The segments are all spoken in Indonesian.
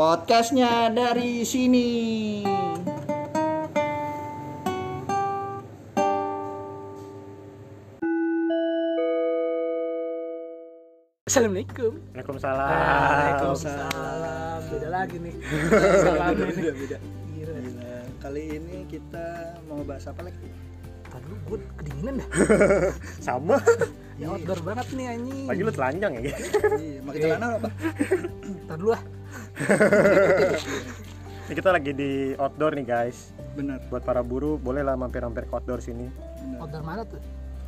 Podcastnya dari sini. Assalamualaikum. Waalaikumsalam. Waalaikumsalam. Beda lagi nih. Salamnya nih. Beda beda. Gila. Gila. Kali ini kita mau bahas apa lagi? Tadi lu gue kedinginan dah. Sama. Ya outdoor banget nih anjing. Lagi lu telanjang ya. Iya, pakai celana apa? Ntar dulu ah. Ini kita lagi di outdoor nih guys. Benar. Buat para buruh bolehlah mampir-mampir ke outdoor sini. benar. Outdoor mana tuh?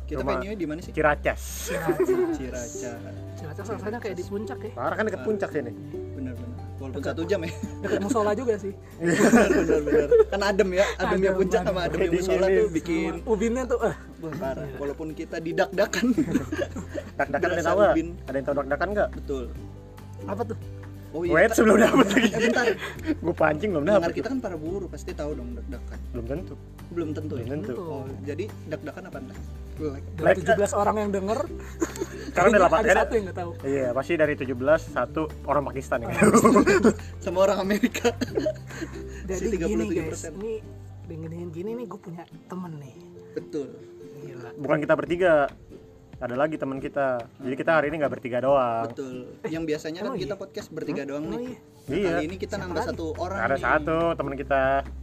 Kita Rumah. venue di mana sih? Ciracas. Cilacap. Ciraca. Cilacap rasanya kayak di puncak ya. Parah kan deket puncak sini. Benar benar. Walaupun satu jam ya. Dekat musola juga sih. benar benar benar. Kan adem ya, ademnya Adem, puncak sama adem. ademnya musola tuh bikin Ubinnya tuh eh wah parah. Walaupun kita didak-dakan. Dak-dakan ada yang tahu. Ada yang tahu dak-dakan nggak? Betul. apa tuh? Oh Wait sebelum dapet lagi. Eh, bentar. Gue pancing belum Dengar dapet. kita kan para buruh pasti tahu dong dak-dakan. Belum tentu. Belum tentu ya. Belum tentu. Oh, jadi dak-dakan apa? Like. Dari Like- 17 orang yang denger. Karena ada delapan ada ada. satu yang nggak tahu. Iya, pasti dari 17 satu orang Pakistan ya. Sama orang Amerika. Jadi Si gini 37%. guys, ini dengan gini nih gue punya temen nih. Betul. Gila. Bukan kita bertiga. Ada lagi teman kita. Jadi kita hari ini nggak bertiga doang. Betul. Yang biasanya kan emang kita podcast bertiga doang Oh nih. iya. Nah, Iya. Kali ini kita nambah satu orang Ada nih. satu teman kita.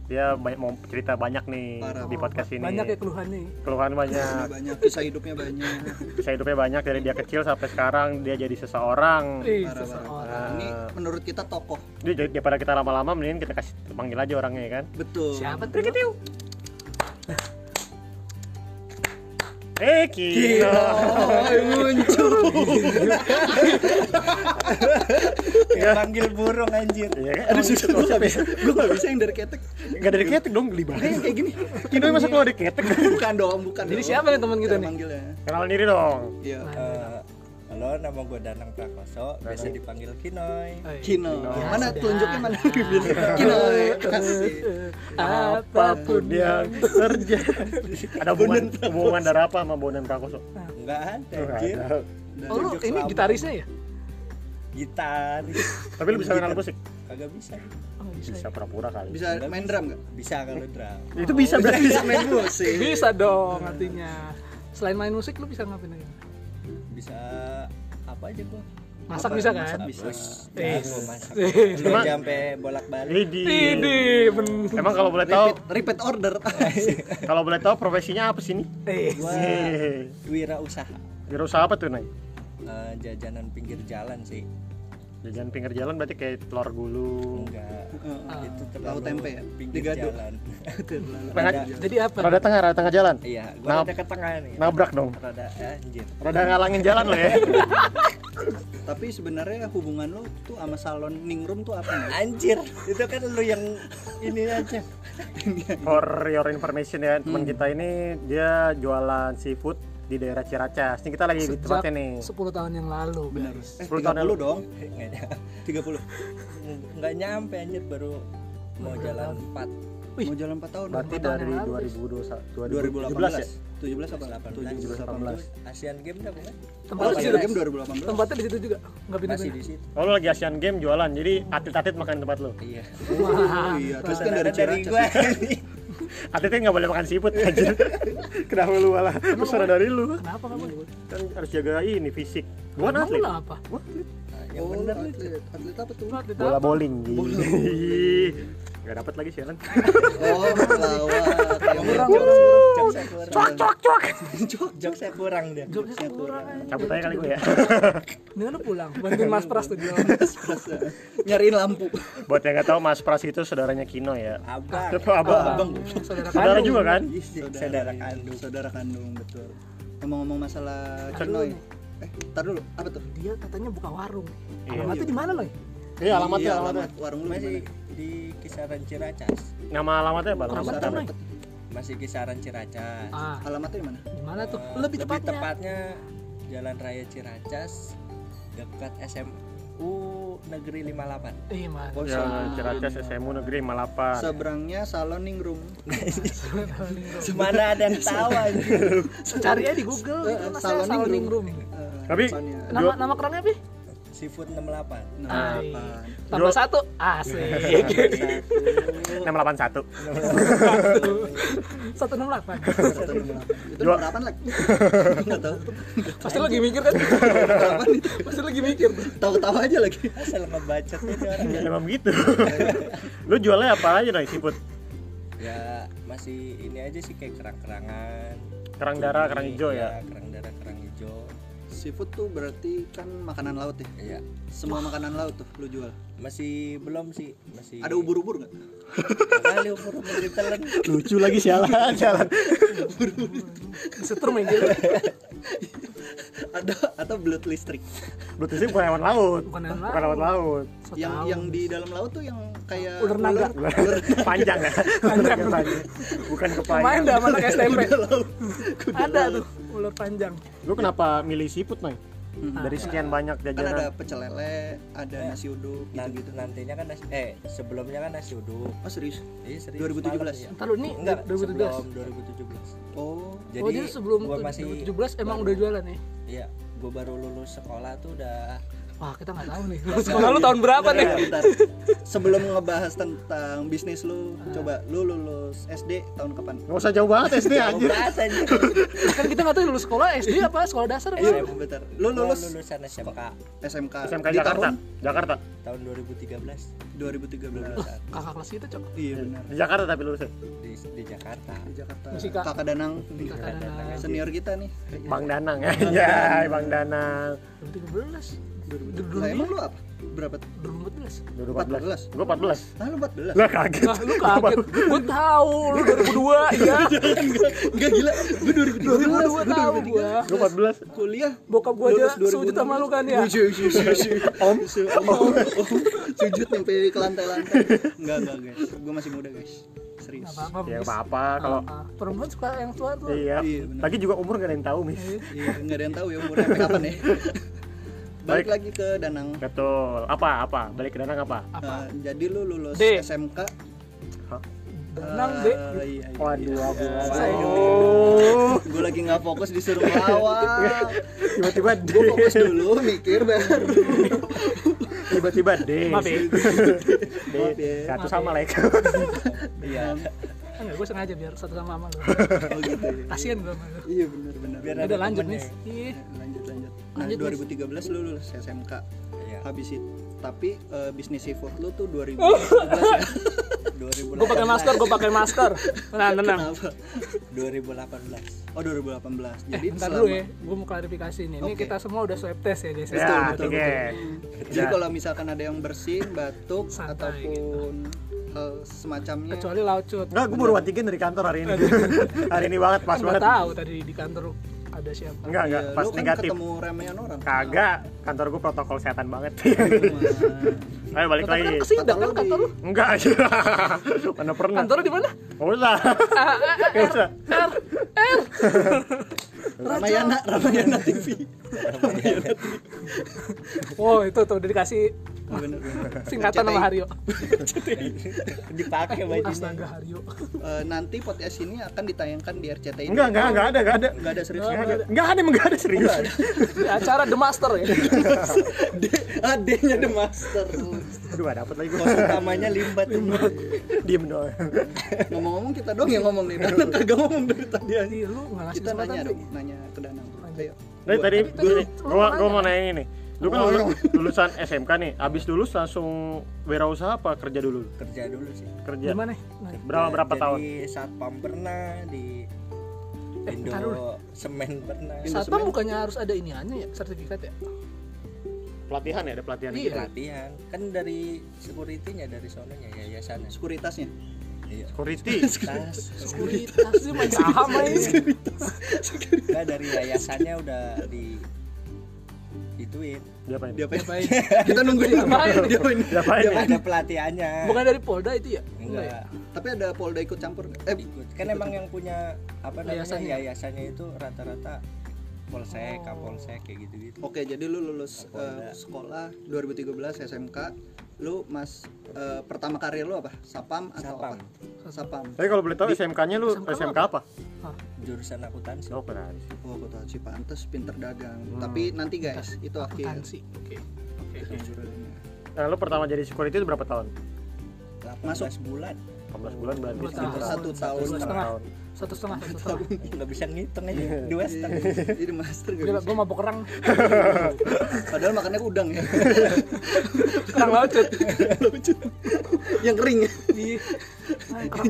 Dia banyak mau cerita banyak nih Parah. di podcast ini. Banyak ya keluhan nih. Keluhan banyak. Nah, banyak kisah hidupnya banyak. Kisah hidupnya banyak dari dia kecil sampai sekarang dia jadi seseorang. Ih, Parah, seseorang. parah. Ini menurut kita tokoh. Dia jadi daripada kita lama-lama mending kita kasih panggil aja orangnya ya kan. Betul. Siapa tuh? Eh Kino. muncul. Ya. panggil burung anjir Iya kan? Aduh susah gue gak bisa. Gue gak bisa yang dari ketek. Nggak dari ketek dong geli banget. Kayak kayak gini. Kino masa keluar dari ketek. Bukan dong, bukan. Jadi siapa nih teman kita nih? manggilnya. Kenalan diri dong. Iya. Halo nama gue Danang Prakoso biasa dipanggil Kinoy Oh, iya. Kino. Ya, Mana tunjuknya mana? Kino. Kasih. Apa pun yang terjadi. Ada hubungan hubungan darah apa sama Bonan Prakoso? enggak ada anjir ada. Oh lu ini selama. gitarisnya ya? gitar Tapi lu bisa main alat musik? kagak bisa Oh bisa. Bisa pura-pura kali. Bisa main drum gak? bisa kalau drum Itu bisa berarti. Bisa main musik. Bisa dong artinya. Selain main musik lu bisa ngapain lagi? bisa apa aja gua Masak bisa kan? Masak bisa. Eh. masak Cuma- sampai bolak balik Idi. Emang kalau boleh tahu, Repeat, repeat order. kalau boleh tahu profesinya apa sih ini? Eh. gua Eh, wirausaha Wirausaha apa tuh, Nay? Eh, jajanan pinggir jalan sih Jajan pinggir jalan berarti kayak telur gulung. enggak Heeh. itu Tahu terlalu tempe ya? pinggir jalan Jadi apa? rada tengah, rada tengah jalan. iya gua Nab- ada ke tengah nih Nabrak dong. rada anjir Rada ngalangin jalan lo ya. Tapi sebenarnya hubungan lo tuh sama salon ningrum tuh apa nih? anjir itu kan lu yang ini aja For your information ya, teman kita ini dia jualan seafood di daerah Ciracas. Ini kita lagi di Sejak tempatnya nih. 10 tahun yang lalu, Benar. guys. Eh, 10 tahun 30 lalu. dong. Nggak nyampe. 30. nggak nyampe anjir baru mau jalan tahun? 4 Wih. Mau jalan 4 tahun. Berarti dari yang lalu, 2021 2017 ya. 2017 apa? 18 18. Asian Game dah bukan Tempat Oh, di Asian. Game 2018. Tempatnya di situ juga. Enggak masih pindah-pindah. di situ Oh lu lagi Asian Game jualan, jadi atlet-atlet makan di tempat lu. iya Oh, iya, terus kan dari Ciracas. gua Atletnya nggak boleh makan seafood anjir. Kenapa lu malah pesanan dari lu? Kenapa kamu? Kan harus jaga ini fisik. Gua kan atlet. lu apa? Nah, yang Oh, bener lu atlet. Atlet apa tuh? Atlet Bola bowling. Nggak dapat lagi sialan. Oh, pelawak. Yang Kurang. jokesnya kurang Cuak cuak cuak. jokesnya kurang dia Jokesnya kurang aja. Cabut aja kali gue ya. Mendingan lu pulang, bantuin Mas Pras tuh jualan. nyariin lampu. Buat yang nggak tahu Mas Pras itu saudaranya Kino ya. abang Abang. Abang. Saudara Saudara juga kan? saudara kandung Saudara kandung, betul. Ngomong-ngomong masalah dulu Eh, tar dulu. Apa tuh? Dia katanya buka warung. Iya. Alamatnya di mana, Loy? Iya alamatnya Iya, alamatnya. alamat warung lu di masih di kisaran Ciracas Nama alamatnya apa? Alamat apa? Masih kisaran Ciracas Ah, Alamatnya di mana? di mana tuh? Eh, Lebih tepatnya. tepatnya Jalan Raya Ciracas dekat SMU Negeri 58 Iya, Mas. Oh, Ya. Ciracas SMU Negeri 58. Seberangnya salon ningrum. mana ada yang tahu anjir Cari aja di Google itu Eh, mas Salon salon Ningrum. room. Eh, Tapi depannya. Nama nama kerennya apa? Seafood 68. Hai. Delapan. Tambah satu, asik. Satu. 681 Satu enam delapan. Satu lima delapan. Itu Dua. berapa lagi? Nggak tahu. Pasti lagi mikir kan? Pasti lagi mikir. Tahu-tahu aja lagi. Asal ngebacot ini orang. emang gitu lu jualnya apa aja nih seafood Ya masih ini aja sih kayak kerang-kerangan. Kerang darah, kerang hijau ya? Kerang darah, kerang hijau. Seafood tuh berarti kan makanan laut ya. Iya. Semua makanan laut tuh lu jual. Masih belum sih, masih Ada ubur-ubur nggak? kali umur-umur ditelan. lucu lagi sialan sialan Setrum yang Ada atau belut listrik? Betul sih bukan hewan laut Bukan hewan bukan hewan laut So yang tahu. yang di dalam laut tuh yang kayak Ular naga. panjang ya panjang bukan Main kepanjang dah anak SMP. Kuda laut. Kuda Ada laut. tuh ular panjang. lu kenapa milih seafood nih dari sekian banyak Kan ada jajanan pecel lele, ada nasi uduk Nanti gitu-gitu. nantinya kan nasi eh sebelumnya kan nasi uduk. Oh serius? Iya serius. 2017? malam ya. Ntar lu nih Enggak, 2017. sebelum 2017. Oh, Jadi, oh jadi sebelum gua masih 2017 emang udah jualan ya? Iya, gua baru lulus sekolah tuh udah Wah kita nggak tahu nih. Sekolah lu tahun berapa nih? Bentar, bentar. Sebelum ngebahas tentang bisnis lu, coba lu lulus SD tahun kapan? nggak usah jauh banget SD anjir. Kan kita nggak tahu lulus sekolah SD apa sekolah dasar apa? Iya, bentar. Lu lulus lulusan SMK SMK, SMK di Jakarta tahun Jakarta tahun 2013 2013. Kakak kelas kita cok. Iya benar. di Jakarta tapi lulusnya di di Jakarta. Di Jakarta. Musika. Kakak Danang, Kakak Danang. senior kita nih. Bang Danang ya Bang Danang 2013. 2013. Lah emang lu apa? Berapa? 2014. 2014 gua 14 Ah, lu 14. lah kaget Nah, lu kaget. Gue tahu lu 2002 iya. Enggak gila. Gue 2012. 2002 tahu gua. gua 14 Kuliah. Bokap gua aja sujud sama lu kan ya. Sujud. Om, om. Sujud sampai ke lantai-lantai. Enggak, enggak, guys. Gue masih muda, guys. Serius. Nggak apa-apa. ya apa-apa kalau perempuan suka yang tua tuh. iya Iya, lagi juga umur gak ada yang tahu mis Iya, enggak ada yang tahu ya umurnya sampai kapan ya. Balik lagi ke Danang. betul apa apa balik ke Danang apa Apa? jadi lu lulus D. SMK Danang eh, B. iya, iya, waduh iya. waduh Saya waduh gue lagi nggak fokus disuruh ngelawak tiba-tiba D gue fokus dulu mikir baru tiba-tiba D Maaf ya. D ya. satu sama ya. like Iya. Enggak, gue sengaja biar satu sama sama lu. oh gitu ya. Kasihan gua sama lu. iya benar benar Biar Udah ada lanjut nih. Iya. Nah Lanjut, 2013 lu lulus SMK Iya. habis itu tapi eh, bisnis seafood lu tuh 2017 ya 2018. Gue pakai masker, gue pakai masker. Nah, tenang. kenapa 2018. oh 2018 jadi Eh, bentar selama dulu ya, gue mau klarifikasi nih. Ini Oke. kita semua udah swab test ya, guys. ya betul, oke betul. jadi Ya. kalau misalkan ada yang bersin batuk Santai ataupun hal semacamnya Kecuali laucut. Enggak, gue baru antigen dari kantor hari ini. hari ini banget, pas banget. tahu tadi di kantor ada siapa. Enggak, enggak, Iya, pas lu kan negatif. ketemu remehan orang Kagak, kantor gue protokol kesehatan banget. Ayo balik lagi. kan kesidang kan kantor lu. Enggak aja. Mana pernah? Kantor lu di mana? Usah. R R. Ramayana Ramayana TV Oh, itu tuh udah dikasih singkatan nama Haryo. Dipakai bajunya. Astaga Haryo. Eh, nanti podcast ini akan ditayangkan di RCTI Enggak, enggak, enggak ada, enggak ada. Nggak ada serius Enggak ada. Enggak ada, enggak serius. Acara The Master ya. D adenya The Master Aduh, gak dapet lagi gue. Bos utamanya limbat. Diem doang. ngomong-ngomong kita dong yang ngomong nih Danang kagak ngomong dari tadi aja lu ngasih kita kesempatan nanya dong nanya ke Danang ayo Dari tadi, lu gua, gua mau nanya ini. Lu kan Oh, lulus- lulusan SMK nih, abis lulus langsung wirausaha apa kerja dulu? Kerja dulu sih. Kerja. Gimana? Nah, Berapa berapa Jadi tahun? satpam pernah di Eh, Indo dulu. Semen pernah. Indo Satpam Semen. bukannya harus ada iniannya ya, sertifikat ya? Pelatihan ya, ada pelatihan Iya. gitu. Latihan kan dari security-nya dari sononya yayasannya. sekuritasnya. Security. Tas. Sekuritas sih main saham aja. Dari yayasannya udah di ituin. Diapain? dia apa Ngapain? kita nunggu dia Diapain? dia apa ini Diapain? ya? Ada pelatihannya. Bukan dari Polda itu ya? Enggak. tapi ada Polda ikut campur eh ikut kan emang yang punya apa namanya Yayasannya. yayasannya, itu rata-rata polsek kapolsek kayak gitu gitu oke jadi lu lulus Kapolda. eh, sekolah 2013 SMK lu mas eh, pertama karir lu apa sapam atau Sapam. apa sapam Tapi kalau boleh tahu SMK-nya lu SMK SMK apa? Hah, jurusan akuntansi Oh, benar. oh aku tahu sih pantes pinter dagang tapi nanti guys itu akhir akuntansi. Oke. Oke. Nah, lu pertama jadi security itu berapa tahun? 18 Masuk. bulan 18 bulan berarti sekitar. Satu tahun. Dua setengah. tahun. Satu setengah, satu setengah. nggak bisa ngitung aja dua setengah Jadi master bisa. gue mabok kerang. Padahal makannya udang ya. Kerang laut, Cut. Yang kering ya. Iya. Kerang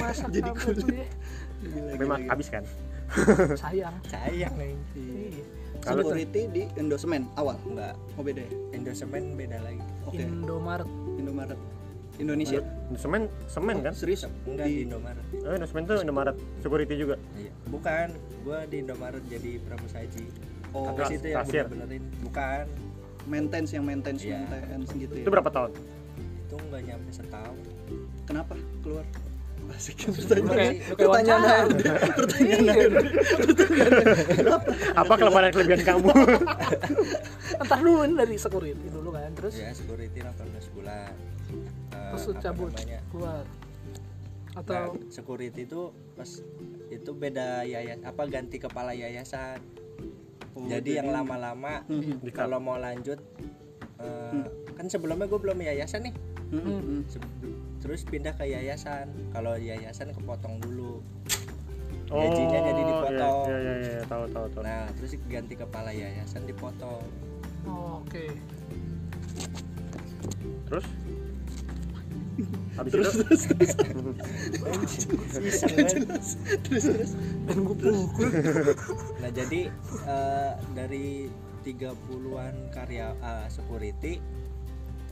masak Jadi kulit. ya. Mah habis kan? Sayang. sayang nih Iya. Kalau Security di Endosemen awal. nggak Oh beda ya. endosemen beda lagi Oke. Indomaret. Indomaret. Indonesia. Semen, semen kan? Serius? enggak di Indomaret Oh, Indosemen tuh Indomaret security juga. iya bukan gua di Indomaret jadi pramusaji Oh, Habis kas- itu yang benerin bukan maintenance yang maintenance Iya. maintenance gitu ya. Itu berapa tahun? itu nggak nyampe setahun Kenapa keluar? Asik Pertanyaan wawancara. akhir. Pertanyaan akhir. Apa kelemahan kelebihan kamu? Entar dulu ini dari security dulu kan, terus ya security 18 bulan Terus lu apa cabut namanya? keluar. Nah, Atau security itu pas itu beda yayas apa ganti kepala yayasan Oh, jadi yang lama-lama Hmm. kalau mau lanjut eh, kan sebelumnya gue belum yayasan nih Hmm, hmm, hmm. Se- terus pindah ke yayasan kalau yayasan kepotong dulu Oh, Gajinya jadi dipotong. Iya, iya, iya, iya, tahu, tahu, tahu. nah terus ganti kepala yayasan dipotong oh, oke. Terus? Habis Terus itu? terus terus Iseng kan? terus terus. Dan gue pukul. nah jadi eh, dari 30-an karya ah, security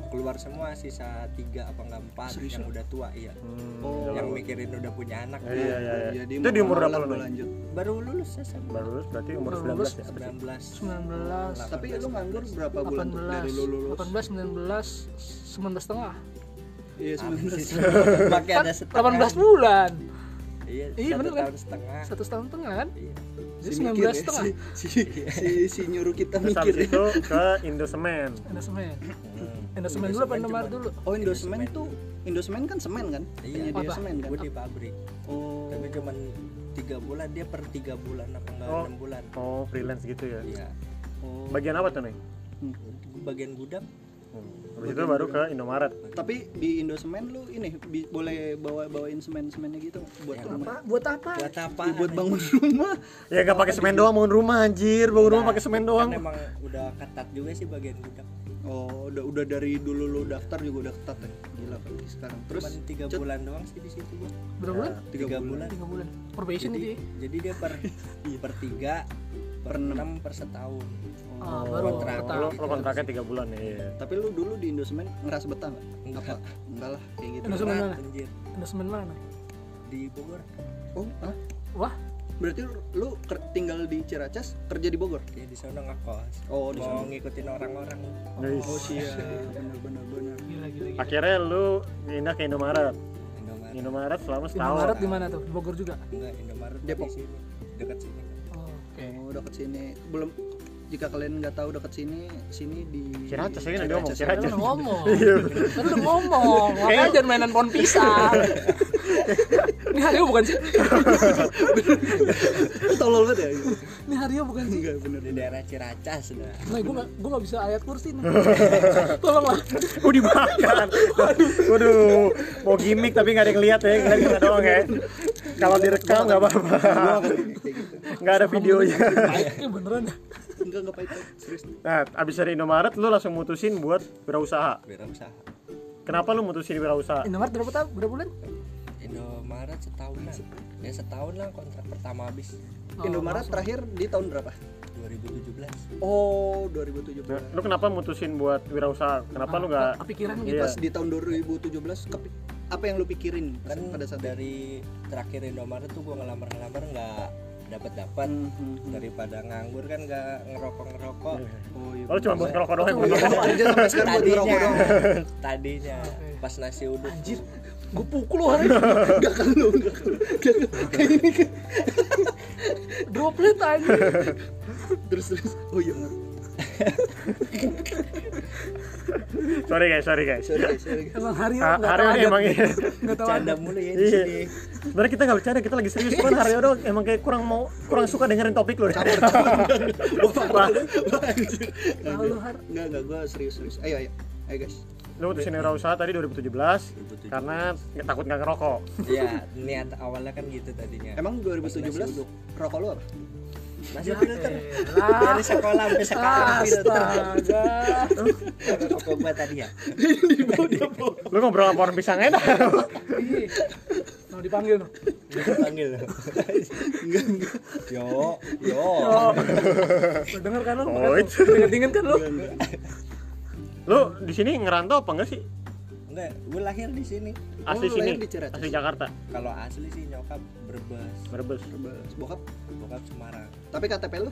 keluar semua sisa tiga apa enggak empat Serius, yang ya? udah tua iya Hmm, Oh. yang mikirin udah punya anak Iya, iya, iya. Jadi Itu di umur berapa lu? lanjut. baru lulus SMA Baru lulus berarti umur Baru 19 lulus ya? berarti? 19 19 Tapi lu nganggur berapa bulan tuh dari lu 18 lulus? 18 19 19 setengah Iya, 19. pakai ada setengah 18 bulan iya, Iya, satu bener kan? tahun setengah satu setengah tengah kan iya. jadi Si mikir 19 ya, setengah si, si, si, si nyuruh kita Terus mikir. habis itu ke Indosemen. endosemen Hmm. endosemen dulu apa Indomaret dulu Oh, Indosemen tuh Indosemen kan semen kan? Iya. Apa? semen kan? gue di pabrik Oh. tapi cuman tiga bulan dia per tiga bulan apa enggak Oh. enam bulan Oh, freelance gitu ya. iya Oh. Bagian apa tuh nih? Hmm. Bagian gudang Habis itu baru ke Indomaret. Tapi di Indosemen lu ini bi- boleh bawa bawain semen-semennya gitu buat Ya, rumah. buat apa buat apa Ya, buat bangun rumah. Ya nggak pakai semen doang bangun rumah anjir, bangun rumah Nah, pakai semen kan doang. emang udah ketat juga sih bagian gudang Oh, udah udah dari dulu lu daftar juga udah ketat ya. Gila berarti sekarang. Terus cuman tiga Cut. bulan doang sih di situ gua berapa bulan tiga tiga bulan. bulan tiga bulan probation jadi, itu ya jadi dia per per tiga per Per enam. enam per setahun ah, Oh, baru kontrak. kontrak. Lo, lo kontraknya 3 bulan ya. Iya. Tapi lu dulu di Indosemen ngerasa betah nggak? Enggak. Apa? Enggak lah, kayak gitu. Indosemen mana? anjir. endosemen mana di Bogor Oh, ah? wah Berarti lu tinggal di Ciracas, kerja di Bogor? ya di sana ngekos Oh, di mau sana. ngikutin orang-orang Guys. Oh, siap. Bener bener bener. gila gila gila Akhirnya lu pindah ke Indomaret. Indomaret Indomaret selama setahun. Indomaret di mana tuh di Bogor juga enggak Indomaret Depok. di sini dekat sini oh, oke Oh, dekat sini. Belum jika kalian nggak tahu dekat sini, sini di Ciracas ya kan dia ngomong ya. Kan Ciracas. udah ngomong kan udah ngomong makanya jangan mainan pohon pisang ini Hario bukan sih Tolol banget ya. Ini Hario bukan sih Enggak bener. di daerah Ciracas sudah nah gue gak gue gak bisa ayat kursi nih tolonglah Oh dibakar. Waduh, waduh. Mau gimmick tapi nggak ada yang lihat ya, kita kita doang ya. Kalau direkam nggak apa-apa. Nggak ada videonya. ini beneran Enggak enggak pahit. Serius. Nah, abis dari Indomaret lu langsung mutusin buat wirausaha. wirausaha Kenapa lu mutusin wirausaha? Indomaret berapa tahun berapa bulan Indomaret setahunan ya setahun lah kontrak pertama habis Oh, Indomaret terakhir di tahun berapa? 2017 Oh, 2017. Nah, lu kenapa mutusin buat wirausaha? Kenapa lu nggak kepikiran gitu Iya. Pas di tahun 2017 kepi- apa yang lu pikirin kan pada saat itu? dari terakhir Indomaret tuh gua ngelamar-ngelamar nggak dapat dapat Hmm, hmm, hmm. daripada nganggur kan nggak ngerokok ngerokok Oh, iya. Oh, lu cuma buat ngerokok doang. Oh, iya. kerja sampai sekarang buat tadinya ngerokok doang. tadinya pas nasi uduk anjir gue pukul lu hari ini Enggak kan lu, enggak kan. Enggak kan. Kayak ini kan. droplet anjir Terus terus. Oh iya. sorry guys sorry guys sorry guys sorry guys Emang Haryo Ha- nggak Haryo tahu ini adat. emang iya. Nggak tahu Canda adat. mulu ya di Iya. sini. Sebenarnya kita nggak bercanda, kita lagi serius. Cuman Haryo doang emang kayak kurang mau kurang suka dengerin topik lu. deh. Wah, Tahu lu, Har. enggak enggak gue serius serius ayo ayo ayo guys lu mutusin wirausaha tadi 2017 karena nggak- takut nggak ngerokok. Iya, niat awalnya kan gitu tadinya. emang Pas nasi 2017 uduk. rokok lu apa Masih filter. Dari sekolah sampai sekarang filter. Rokok gua tadi ya. Lu ngobrol sama pisangnya dah. Ih, Mau dipanggil no. Panggil. enggak enggak Yo, yo. Lu denger kan lu? Oh, kan lu? Lu di sini ngerantau apa enggak sih? Enggak, gue lahir di sini. Asli lu sini. lahir di Ciracas? Asli Jakarta. Kalau asli sih nyokap Brebes, Brebes. Bebas. bokap bokap Semarang, tapi KTP lu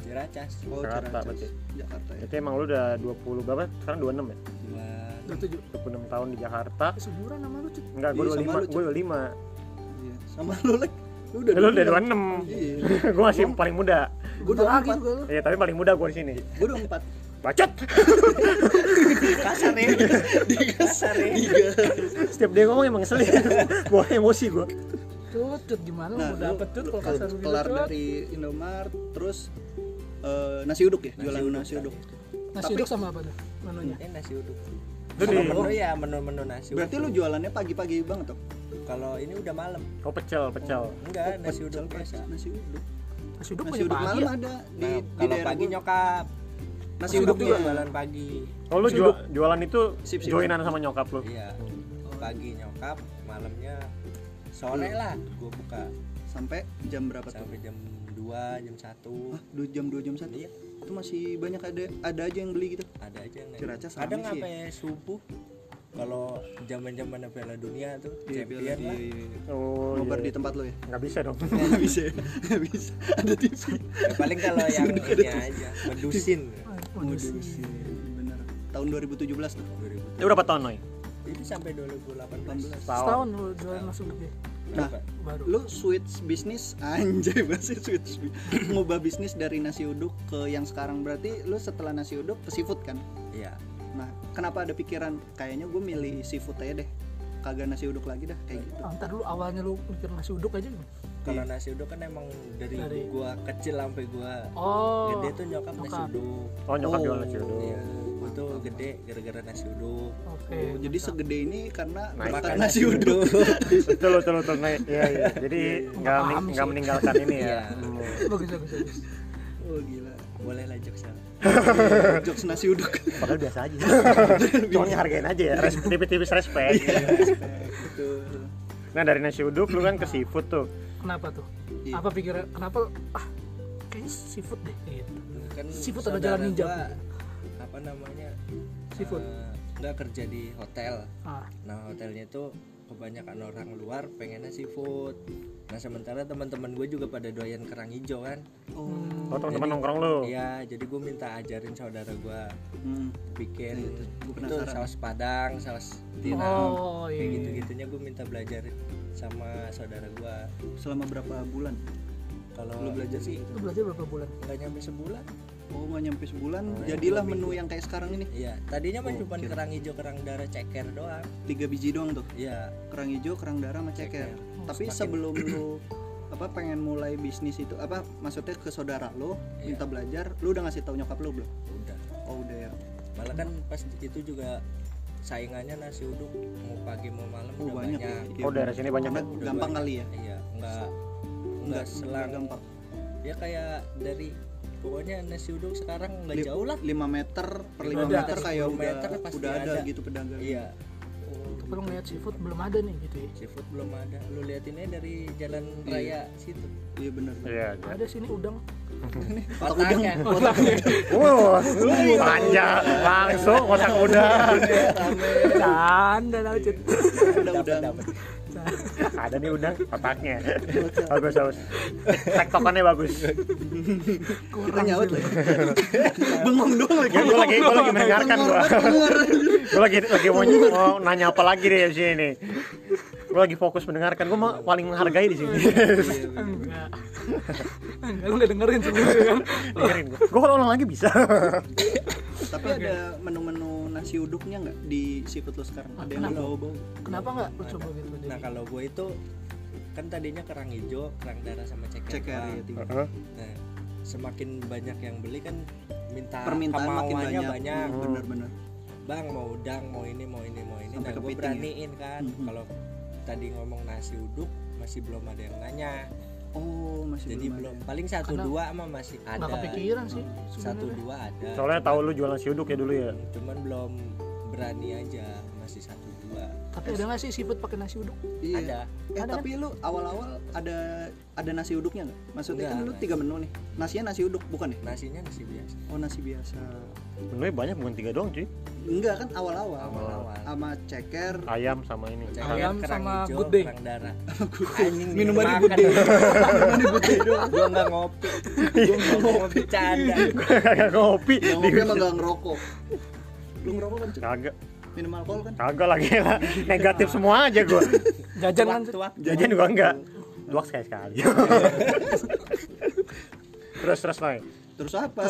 Ciracas. oh Jakarta Ciracas. berarti. Jakarta ya Itu emang lu udah 20 berapa? Sekarang 26 ya? Dua Udah tujuh. 26 tahun di Jakarta. Eh, Seumuran sama lu, Cuk. Enggak, gua Iya, sama 25, lu, gua 25. iya sama lu lek lu udah Lu udah 26. 26. iya gua masih paling muda. gue udah lagi empat juga lu. Iya, tapi paling muda gua di sini. gue udah empat Bacot. kasar ya. kasar ya. Setiap dia ngomong emang ngeselin. gua emosi gua. Cut gimana nah mau dapet cut kalau kasar begitu kelar dari Indomaret terus eh, nasi uduk ya jualan uduk. nasi uduk Nasi tapi- uduk sama apa tuh menunya? Ini nasi uduk. Lu di Menu ya menu-menu nasi berarti lu uduk. jualannya pagi-pagi banget tuh Kalau ini udah malam. Oh, pecel, pecel. Enggak, nasi uduk Pecel, biasa. nasi uduk Nasi uduk nasi uduk malam ya? ada di, Nah, di kalau daerah pagi gua. nyokap nasi uduk uduk juga jualan pagi. Oh, lu jual, jualan itu Sip, sip. joinan sama nyokap lu. Iya. Pagi nyokap, malamnya sore lah gua buka sampai jam berapa tuh sampai jam 2, jam 1. ah dua jam dua jam satu Iya. itu masih banyak ada ada aja yang beli gitu Ada aja yang Ciracas Kadang sih ya. sampai subuh. Kalau zaman-zaman Piala Dunia tuh Iya, champion lah. iya, iya. Oh, nobar iya. di tempat lo ya Nggak bisa dong. nggak bisa nggak bisa ada TV Ya, paling kalau yang ini aja, medusin. Waduh sih bener tahun 2017 tuh 2000. Itu berapa tahun, Noy? Itu sampai 2018. 18 Setahun lu jualan uduk ya? nah Baru. lu switch bisnis anjay bahasa switch ngubah bisnis dari nasi uduk ke yang sekarang berarti lu setelah nasi uduk ke seafood kan Iya. nah kenapa ada pikiran kayaknya gue milih seafood aja deh kagak nasi uduk lagi dah kayak gitu Ah, ntar dulu awalnya lu mikir nasi uduk aja gitu. Kalau nasi uduk kan emang dari, Dari- gua kecil sampai gua Oh. gede tuh nyokap nasi nyokap. uduk. Oh, nyokap Oh. jualan nasi uduk. Iya, gua tuh gede gara-gara nasi uduk. Oke. Oh, jadi segede ini karena Nah, makan nasi uduk betul betul betul Noy. Iya, iya. Jadi nggak mening- nggak sih. meninggalkan ini ya. Iya. Bagus bagus bagus. oh gila Boleh lah jokes lah. jokes nasi uduk Padahal biasa aja. Cuma hargain aja ya. Tipis-tipis respect. Nah dari nasi uduk lu kan ke seafood tuh. Kenapa tuh? Iya. Apa pikiran? Kenapa? Ah, kayaknya seafood deh gitu. Kan Seafood ada jalan ninja. gua, apa namanya? Seafood. eh, nggak kerja di hotel. Ah, Nah, hotelnya itu kebanyakan orang luar pengennya seafood. Nah, sementara teman-teman gue juga pada doyan kerang hijau kan. oh Oh teman-teman nongkrong lu. Iya, jadi gue minta ajarin saudara gue hmm. bikin Iya, itu. Saus padang, saus tiram. Oh, iya. Kayak gitu-gitunya gue minta belajar sama saudara gue. selama berapa bulan Kalau Lu belajar sih Itu belajar berapa bulan? nggak nyampe sebulan. Oh nggak nyampe sebulan Oh, jadilah menu minggu. yang kayak sekarang ini Iya, tadinya mah Oh, cuma kira. kerang hijau, kerang darah, ceker doang. tiga biji doang tuh Iya, kerang hijau kerang darah sama ceker Ceker. tapi Semakin- sebelum lu apa pengen mulai bisnis itu apa maksudnya ke saudara lo Iya. minta belajar lu udah ngasih tahu nyokap lu belum udah. oh udah ya Malah kan pas itu juga saingannya nasi uduk mau pagi mau malam oh udah banyak, banyak. ya Oh daerah sini banyak kan? Udah gampang banyak. kali ya Iya, enggak Nggak- enggak selang gampang ya kayak dari pokoknya nasi uduk sekarang nggak jauh lah 5 meter per 5 Ada. meter kayak 10 udah meter pasti udah ada, ada. gitu pedagang iya Tapi lu ngeliat seafood belum ada nih gitu ya. seafood belum ada lu liatinnya dari jalan Iya. raya situ iya benar Iya. Ada sini udang. otaknya Wow, panjang langsung kotak udang. Canda lah, Cit. udah udah Ada nih udang otaknya. Bagus bagus. Tektokannya bagus. kita nyaut lagi bengong doang lagi gue lagi gue lagi mendengarkan gua. Gue lagi lagi mau, mau nanya apa lagi deh di sini nih. Gue lagi fokus mendengarkan. Gue paling menghargai di sini. Enggak. Enggak, lu nggak dengerin sebenarnya kan. dengerin gue gue kalau ulang lagi bisa Tapi ada menu-menu nasi uduknya nggak di seafood lo sekarang? Ada yang Kenapa? bau-bau? Kenapa nggak lu coba gitu? nah kalau gue itu kan tadinya kerang hijau kerang darah sama ceker Ceker ya tiga. Heeh. nah semakin banyak yang beli kan minta Permintaan makin banyak. banyak Hmm, Bener-bener. bang mau udang mau ini mau ini mau ini Sampai nah gue ya? beraniin kan Mhm. kalau tadi ngomong nasi uduk masih belum ada yang nanya Oh masih jadi belum. ada. paling satu Karena dua mah masih ada Nggak kepikiran sih. satu sebenarnya. dua ada soalnya tahu lu jualan si uduk ya dulu ya cuman belum berani aja masih satu Tapi ada nggak sih seafood pakai nasi uduk? Iya. ada Eh Ada tapi lu awal-awal ada ada nasi uduknya nggak? Maksudnya Nggak, kan lu nggak. tiga menu nih. Nasinya nasi uduk bukan ya? nasinya nasi biasa Oh nasi biasa. menunya banyak bukan tiga doang cuy Enggak kan awal-awal. awal-awal Sama ceker. ayam sama ini Ceker, Ayam sama hijau, good day. kerang darah anjing Minuman di makan. good day. Minuman di good day doang. gua nggak ngopi gua nggak mau bercanda kagak ngopi Yang ngopi emang nggak ngerokok. Lu ngerokok kan? Cuk? kagak Minum alkohol kan? kagak lagi lah negatif semua aja gue Jajan kan jajan juga enggak. Dua sekali sekali. Terus terus naik Terus apa?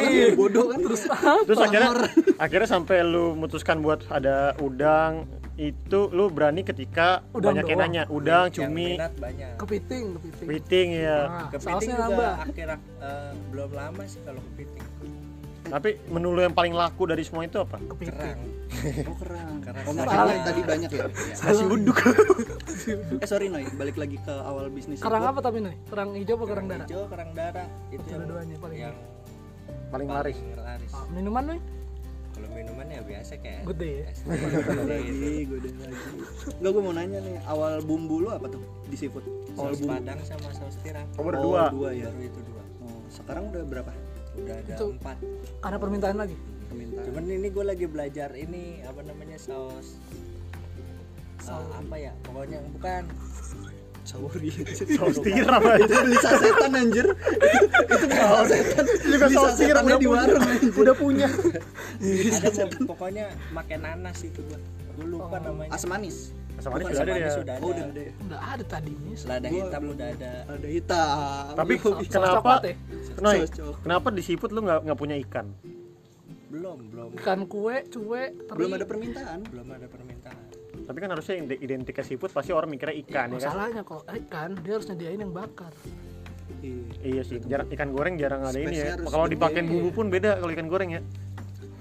Iya, bodoh kan? Terus. terus akhirnya akhirnya sampai lu memutuskan buat ada udang itu lu berani ketika Udang banyak yang nanya. Udang cumi. banyak. Kepiting, kepiting. kepiting ya Nah, kepiting juga nambah. akhir eh, belum lama sih kalau kepiting tapi menu lu yang paling laku dari semua itu apa kerang Oh kerang. Kerang Oh, sama- makanya tadi banyak ya. nasi uduk Eh sorry Noy, balik lagi ke awal bisnis. Kerang apa tapi nih? Kerang hijau apa kerang darah? hijau kerang darah itu yang, Dua-duanya paling. yang paling laris laris Ah, minuman nih? kalau minuman ya biasa kayak Good day ya? gitu. lagi, udah lagi. Enggak, gue mau nanya nih, awal bumbu lu apa tuh di seafood? Awal saus padang sama saus tiram nomor Oh, dua dua ya. baru itu dua Oh, sekarang udah berapa? Udah ada Itu- empat Karena permintaan lagi. Permintaan. cuman ini gue lagi belajar ini apa namanya saus uh, apa ya pokoknya bukan Sorry. saus tiram itu beli sasetan anjir. itu beli sasetan. juga Beli saus tiram di warung anjir. udah punya ada pokoknya makan nanas itu gue gue lupa namanya Asam manis. Asam manis Bukan, sudah ada ya sudah ada Oh, udah ada ya. Udah ada tadi nih. lada hitam udah ada Ada hitam. tapi kenapa coklat ya? Kenapa di seafood lu nggak nggak punya ikan belum belum Ikan kue, cuek, teri. belum ada permintaan. belum ada permintaan tapi kan harusnya yang identik ke seafood pasti orang mikirnya ikan ya kan Masalahnya kalau ikan dia harus nyediain yang bakar. Iya. iya sih jarang ikan goreng jarang ada ini ya kalau dipakein bumbu pun beda kalau ikan goreng ya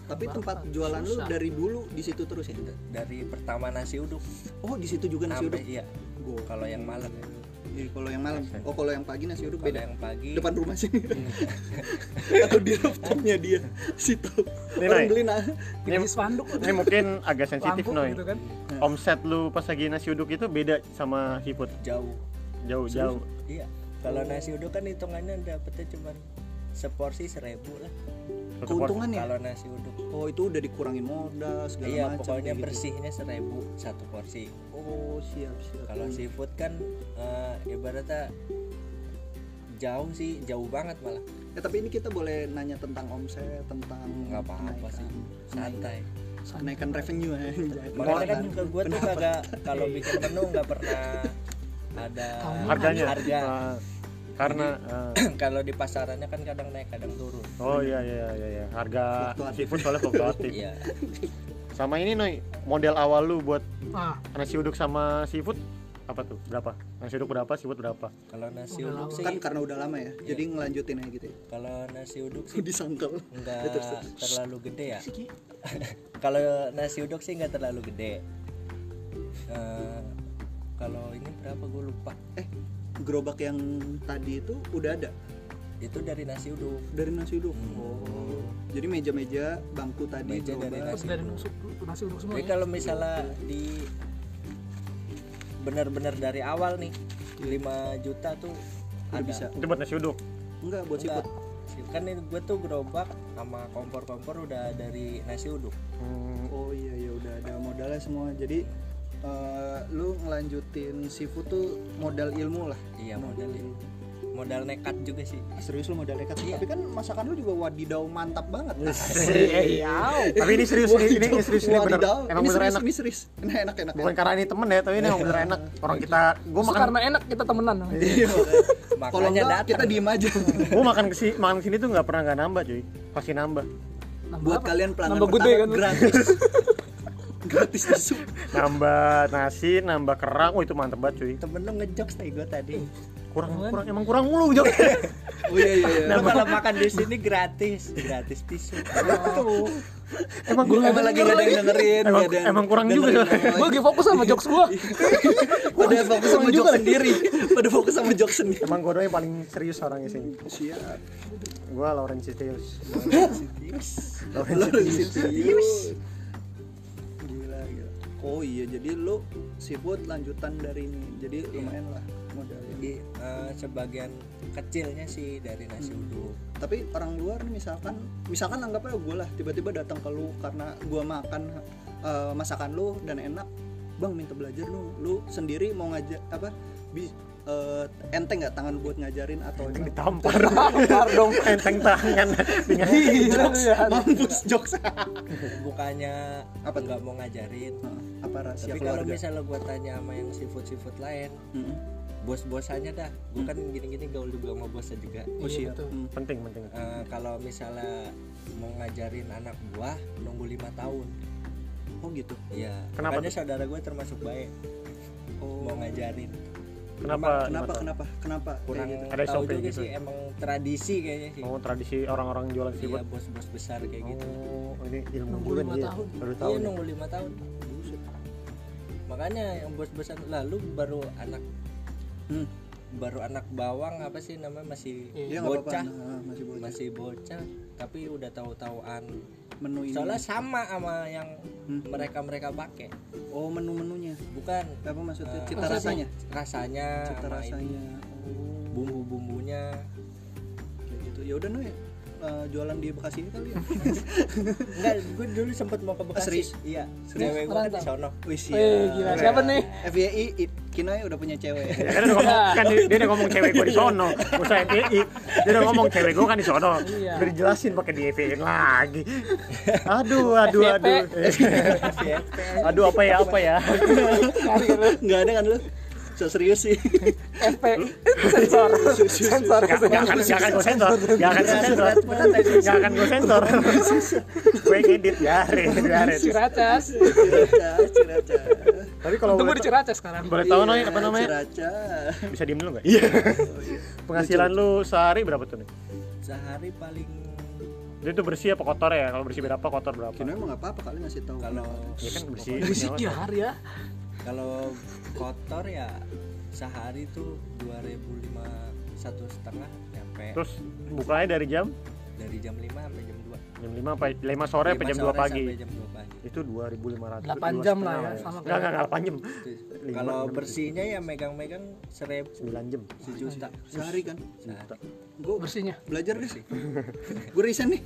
Tapi tempat jualan lu Susah. dari dulu di situ terus ya? dari pertama nasi uduk Oh, di situ juga nasi sampai uduk. iya Gua kalau yang malam ya Iya, kalau yang malam. Oh, kalau yang pagi nasi uduk beda. yang pagi Depan rumah sini. Atau di rooftopnya dia. Situ. Ini, Orang beli nah. Dikasih spanduk. ini mungkin agak sensitif Lampu Noy gitu kan. omset lu pas lagi nasi uduk itu beda sama seafood jauh jauh jauh iya kalau nasi uduk kan hitungannya dapetnya cuma seporsi seribu lah Keuntungan ya? kalau nasi uduk Oh, itu udah dikurangin modal segala iya macam. pokoknya gitu. bersihnya seribu satu porsi Oh, siap, siap. kalau seafood kan eh, ibaratnya jauh sih jauh banget malah Ya, tapi ini kita boleh nanya tentang omset, tentang nggak apa-apa kenaikan- sih santai Kenaikan revenue anjay. makanya kan juga gue tuh kagak kalau bikin menu nggak pernah ada harganya harga Karena ah, kalau di pasarannya kan kadang naik kadang turun. Oh iya iya iya iya harga Fluktuatif. seafood soalnya fluktuatif. Iya. Sama ini Noy model awal lu buat Ah, nasi uduk sama seafood apa tuh? Berapa? Nasi uduk berapa seafood berapa? Kalau nasi Udah uduk sih kan karena udah lama ya. Jadi ngelanjutin aja gitu ya. kalau nasi uduk sih Disangkal. nggak Ya, terus, terus. terlalu gede ya. Kalau nasi uduk sih nggak terlalu gede. Eh, kalau ini berapa gue lupa. Eh, gerobak yang tadi itu udah ada itu dari nasi uduk dari nasi uduk. Oh. Jadi meja-meja, bangku tadi Meja dari nasi Dari uduk. nusuk nasi uduk semua. jadi ya? kalau misalnya di benar-benar dari awal nih 5 juta tuh Udah ada bisa. itu buat nasi uduk Enggak buat Enggak. seafood. kan ini gue tuh gerobak sama kompor-kompor udah dari nasi uduk Hmm, Oh iya ya udah ada modalnya semua. Jadi eh, lu ngelanjutin seafood tuh modal ilmu lah. iya modal ini modal nekat juga sih. Serius lu modal nekat? Tapi kan masakan lu juga wadidaw mantap banget. Iya. tapi ini serius ini ini, ini serius ini bener. Wadidaw. emang ini bener serius, enak. ini serius. Ini enak enak bukan karena ini temen ya tapi ini emang bener enak. Orang kita gue makan Karena enak kita temenan. Iya, kalau enggak kita diem aja. Gue makan ke sini makan ke sini tuh nggak pernah nggak nambah cuy. Pasti nambah. Buat kalian pelanggan pertama kan gratis gratis tisu nambah nasi nambah kerang. Oh itu mantep banget cuy. Temen lu ngejokes tadi gue tadi. Kurang kurang emang kurang mulu jok. Oh iya iya iya. Lu kalau makan di sini gratis gratis tisu. Emang gue emang lagi gak ada yang dengerin Emang- ada emang kurang juga. dengerin. Orang Gue lagi. fokus sama jokes gue. pada fokus sama jok sendiri. Pada fokus sama jok sendiri. Emang gue doang yang paling serius orangnya sih siap. Gue Laurentius Laurentius. Gila, gila. Oh iya, jadi lu seafood lanjutan dari ini. Jadi lumayan lah modalnya. jadi eh, sebagian kecilnya sih dari nasi uduk Tapi orang luar nih misalkan, misalkan anggapnya gue lah tiba-tiba datang ke lu karena gua makan eh, masakan lu dan enak. Bang minta belajar lu, lu sendiri mau ngajar apa? Bi, eh, enteng nggak tangan buat ngajarin atau enteng ditampar Tampar dong. enteng tangan dengan jokes, mampus jokes. bukannya Apa nggak mau ngajarin apa rahasia tapi kalau misalnya gua tanya sama yang seafood seafood lain bos-bosannya dah gue kan gini-gini gaul juga sama bosnya juga Oh Iya, betul. Hmm. penting penting Eh, kalau misalnya mau ngajarin anak buah nunggu lima tahun Oh gitu. Iya. Kenapa Makanya saudara gue termasuk baik Oh. mau ngajarin. Kenapa kenapa kenapa kenapa Kurang gitu? Ada tahu juga gitu sih emang tradisi kayaknya sih. mau tradisi orang-orang jualan Iya seafood bos-bos besar kayak gitu. oh ini ilmu Nunggu lima tahun. baru tahu Iya nunggu lima tahun. Makanya yang bos besar lalu baru anak Hmm. baru anak bawang apa sih namanya masih Iya nggak apa-apa. bocah Nah, masih bocah. masih bocah tapi udah tahu-tahuan Menu ini. soalnya sama sama yang Hmm. mereka mereka pakai Oh menu-menunya. bukan Apa maksudnya? Eh, Cita rasanya. rasanya Cita ini, rasanya. Oh, bumbu-bumbunya kayak gitu. Ya udah Noy. eh, jualan di Bekasi kali ya. enggak gue dulu sempet mau ke Bekasi serius? iya Serius? cewek gue kan di sono Wih, gila. Siapa nih? FYI it- Kinoy udah punya cewek. Ya kan, udah ngomong, kan dia, dia udah ngomong cewek gue di sono. Usah FPI dia udah ngomong cewek gue kan di sono. Iya. udah dijelasin pakai di FPI lagi. Aduh aduh aduh. Aduh apa ya apa ya? Enggak ada kan lu? So serius sih. FP sensor. Sensor. Gak, gak akan, gak akan gue sensor. Gak akan gue sensor. Gak akan gue sensor. Gue ngedit biarin biarin Ciracas. Tapi kalau tunggu boleh, di Ciracas sekarang. Boleh tahu Noy Iya, apa namanya? Ciracas. Bisa diem dulu gak? Iya. Penghasilan lu sehari berapa tuh nih? sehari paling Dia tuh bersih apa kotor ya? Kalau bersih berapa kotor berapa? Kinoy emang nggak apa-apa kali ngasih tahu. kalau Ya kan bersih. Berisik ya hari ya kalau kotor ya sehari tuh dua ribu lima satu setengah nyampe Terus bukanya dari jam? dari jam 5 sampai jam 2 Jam 5 sampai 5 sore sampai jam 2 pagi jam 2 pagi Itu 2500 8 jam lah ya, sama Enggak, enggak, kayak- 8 jam. Lima, kalau bersihnya ya megang-megang seribu 9 jam sejuta Sehari kan. Sehari. Gue bersihnya belajar deh sih. Gue resign nih.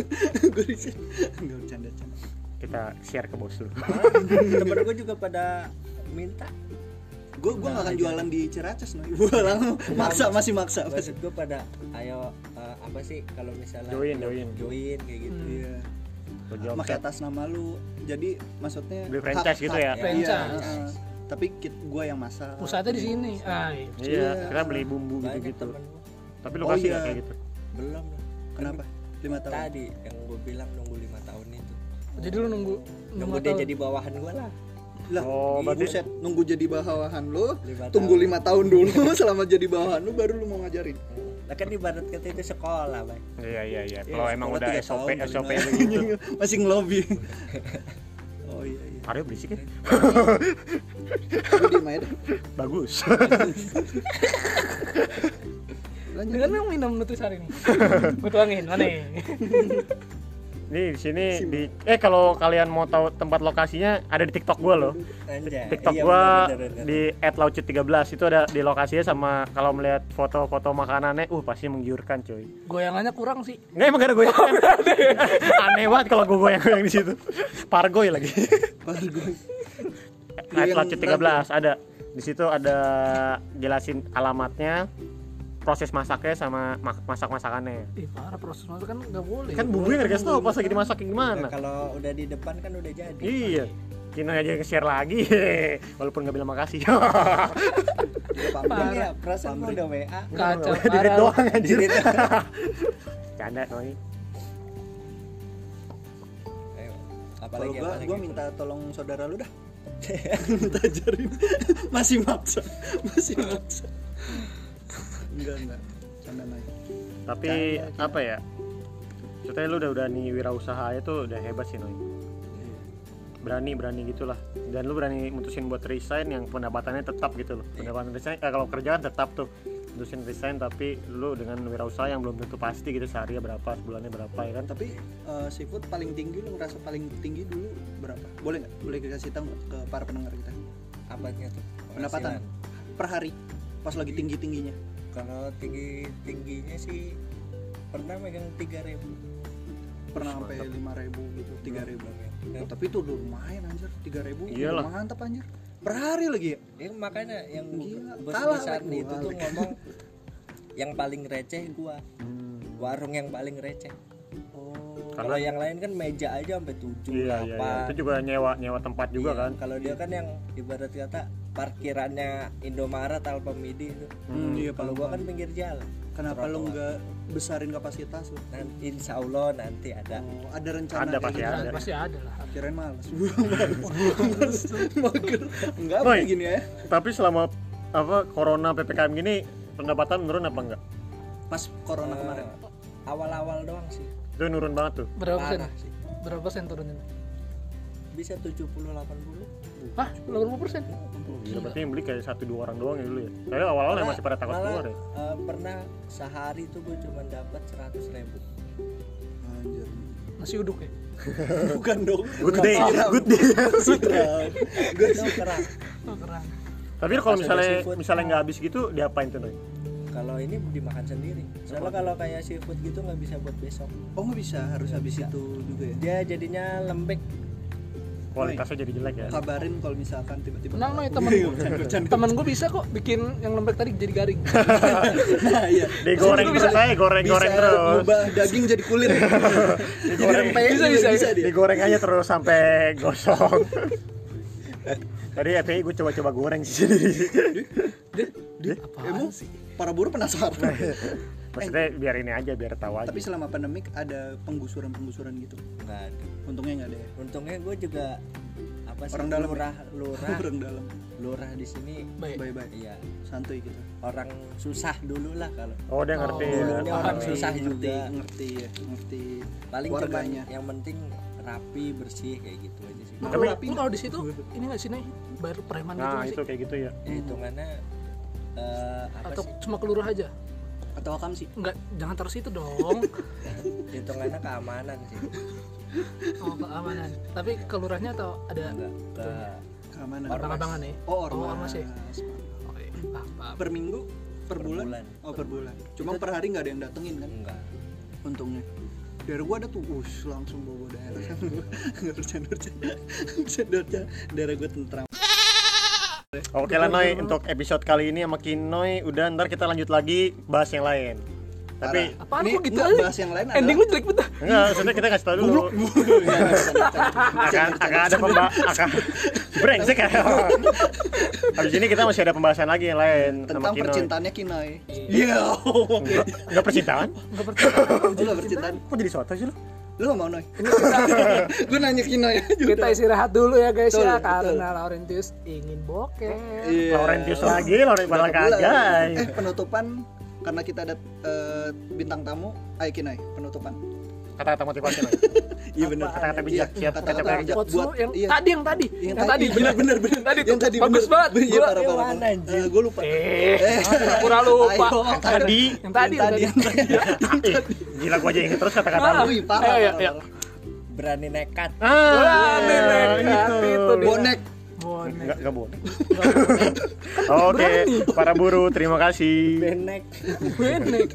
Gue resign. Enggak bercanda bercanda. Kita share ke bos lu temen gue juga pada minta Gue gue nggak akan jualan di Ciracas Noy. Gue lang maksa masih maksa. Masih. maksud gue pada ayo eh, apa sih kalau misalnya Join, join. join kayak gitu Hmm. Iya. Jawab Pakai atas nama lu. Jadi maksudnya Beli franchise gitu ya? Iya, Franchise. heeh. tapi kit gue yang masak. pusatnya di sini ah iya. Iya, kita beli bumbu banyak gitu-gitu temen gue Tapi lu Oh, kasih iya. nggak kayak gitu? belum loh. Kenapa? Lima tahun. tadi yang gue bilang nunggu lima tahun jadi lu nunggu nunggu dia jadi bawahan gue lah Lah, Oh, berarti buset, nunggu jadi bawahan lu, Lima tunggu tahun. lima tahun dulu selama jadi bawahan lu baru lu mau ngajarin. lah kan ibarat kata itu sekolah bang Iya, iya, iya Iya, Kalau emang udah SOP, SOP begitu Masih ngelobi. oh iya iya. Aryo berisik ya? Aja deh. Bagus Lanjut. dengan yang minum nutrisari nih gue tuangin mana nih Nih di sini di eh kalau kalian mau tahu tempat lokasinya ada di TikTok gua loh. Anjay. TikTok Iya, gua bener, bener, bener. di @laucut13 itu ada di lokasinya sama kalau melihat foto-foto makanannya uh pasti menggiurkan cuy. goyangannya kurang sih Enggak emang gak ada goyangan. Aneh banget kalau gua goyang-goyang di situ. Pargoy lagi. Pargoy. Lu yang @laucut13 ada. Di situ ada jelasin alamatnya. Proses masaknya sama mak- masak-masakannya Ih, parah proses masak kan nggak boleh. kan bumbunya nggak dikasih tau pas lagi dimasak gimana Nah, kalau udah di depan kan udah jadi iya Kino aja nge-share lagi walaupun nggak bilang makasih pamrih. ya perasaan gua udah WA Kacau. di read parah. doang anjir canda Noi Ayo, Kalau apalagi gua gua minta tolong saudara lu dah. minta ajarin. Masih maksa. Masih maksa. Enggak, enggak. Canda naik. tapi apa ya Ceritanya lu udah udah nih wirausaha itu udah hebat sih Noi berani berani gitulah dan lu berani mutusin buat resign yang pendapatannya tetap gitu loh pendapatan resign eh, kalau kerjaan tetap tuh mutusin resign tapi lu dengan wirausaha yang belum tentu pasti gitu sehari berapa sebulannya berapa ya kan Tapi eh, seafood paling tinggi lu ngerasa paling tinggi dulu berapa? Boleh nggak? Boleh kasih tahu ke para pendengar kita? apanya tuh Pendapatan per hari pas lagi tinggi-tingginya. Kalau tinggi tingginya sih pernah megang 3000 Pernah sampai 5000 gitu, 3000. Ya, Oh, tapi itu udah lumayan anjir, 3000 Iyalah. udah mantap anjir. Per hari lagi ya? ya, makanya yang besar itu tuh ngomong yang paling receh gua Hmm. warung yang paling receh Oh. kalau yang lain kan meja aja sampai 7 iya iya, iya. 8 itu juga nyewa nyewa tempat juga Iya, kan kalau dia kan yang ibarat kata parkirannya Indomaret Alpamidi itu Hmm, iya, kalau gua kan pinggir jalan Kenapa lu trotoar. nggak besarin kapasitas lu? dan insya Allah nanti ada Oh, ada rencana Ada, pasti ada. Pasti ada lah. Kirain males. Males. Mager. Enggak apa gini ya. tapi selama apa corona ppkm gini pendapatan menurun apa enggak Pas corona Eh, kemarin. awal-awal doang sih itu nurun banget tuh Berapa persen? Berapa persen turunnya? bisa 70 80 Hah? 80 persen? Gila, berarti yang beli kayak satu dua orang doang ya dulu ya kayak awal-awal masih pada takut keluar ya eh, pernah sehari tuh gue cuma dapat 100 ribu Anjir. Nasi uduk ya? Bukan dong. good day good day gue tuh kerang Oh, kerang. tapi kalau misalnya misalnya nggak habis gitu diapain tuh Noy? Kalau ini dimakan sendiri soalnya kalau kayak seafood gitu nggak bisa buat besok Oh nggak bisa, harus habis bisa. itu juga ya. dia jadinya lembek kualitasnya jadi jelek ya Kabarin kalau misalkan tiba-tiba. Tenang, Noy, temen gue. Temen gue bisa kok bikin yang lembek tadi jadi garing. Nah, iya. digoreng terus aja goreng goreng bisa terus ngubah daging jadi kulit. jadi rempeyek Bisa, bisa, bisa dia. digoreng aja terus sampai gosong tadi FPI gue coba-coba goreng sih Emang para buruh penasaran. maksudnya biar ini aja biar tahu aja Tapi selama pandemik ada penggusuran-penggusuran gitu. nggak ada Untungnya nggak ada ya. untungnya gue juga apa sih Orang dalam ya? lurah lurah Orang dalam. lurah di sini Baik. Bye-bye. iya Santuy gitu. orang susah dulu lah kalau oh dia ngerti Oh, ya dulunya orang Ngerti, susah ngerti, juga. Ngerti ya, ngerti. paling Warganya. cuman yang penting rapi bersih kayak gitu aja sih Nah, Tapi- kalau di situ ini nggak sih nih bayar preman gitu nah itu sih? kayak gitu ya ya hitungannya eh, apa Atau sih cuma kelurah aja? Atau akam sih. Enggak, jangan taruh situ dong. hitungannya keamanan sih oh, keamanan. Tapi kelurahnya atau ada enggak ke Keamanan. Abang-abangan nih? Oh, Oh, ormas. ormas ya? Oke, paham, paham. Per minggu, per, Per bulan? bulan. Oh, per bulan. Cuma per hari nggak ada yang datengin kan? enggak Untungnya. Daerah gua ada tuh, ush, langsung bawa daerah. Nggak bercanda. Bercanda bercanda. Daerah gua tentram. Oke lah Noy, untuk episode kali ini sama Kinoy udah ntar kita lanjut lagi bahas yang lain. Tapi Apaan Ini kok gitu bahas yang lain Ending lu jelek banget. enggak, maksudnya kita kasih tau dulu. akan akan ada pemba akan brengsek ya. Habis ini kita masih ada pembahasan lagi yang lain sama tentang Kinoy. percintaannya Kinai. Iya. Enggak percintaan? Enggak percaya. Lu nggak percintaan? Kok jadi soto sih lu? Lu mau Noi? Gue nanya Kinai aja Kita udah. istirahat dulu ya guys Betul, ya betul. karena Laurentius ingin bokeh. Iya. Laurentius lagi, Laurentius malah kagak. Eh penutupan karena kita ada eh, bintang tamu. Ayo Kinai, penutupan. Kata-kata motivasi Noy. Iya benar. Kata-kata bijak, Iya, siap, kata-kata bijak. Buat lu yang iya. tadi yang tadi. Yang Yang, tadi, tadi bener, bener, bener. Yang tadi Yang tuh tadi bagus banget. Iya, Gua parah, yang parah? Eh, Gue lupa. eh pura lupa. Tadi Yang tadi Yang tadi, yang tadi. yang tadi. Gila gua aja inget terus kata-kata lu. Wih, parah, berani nekat Ah, Wah, nenek, itu. itu. Bonek. Bonek. Enggak, enggak boleh. Oke, para buruh terima kasih. benek Bonek.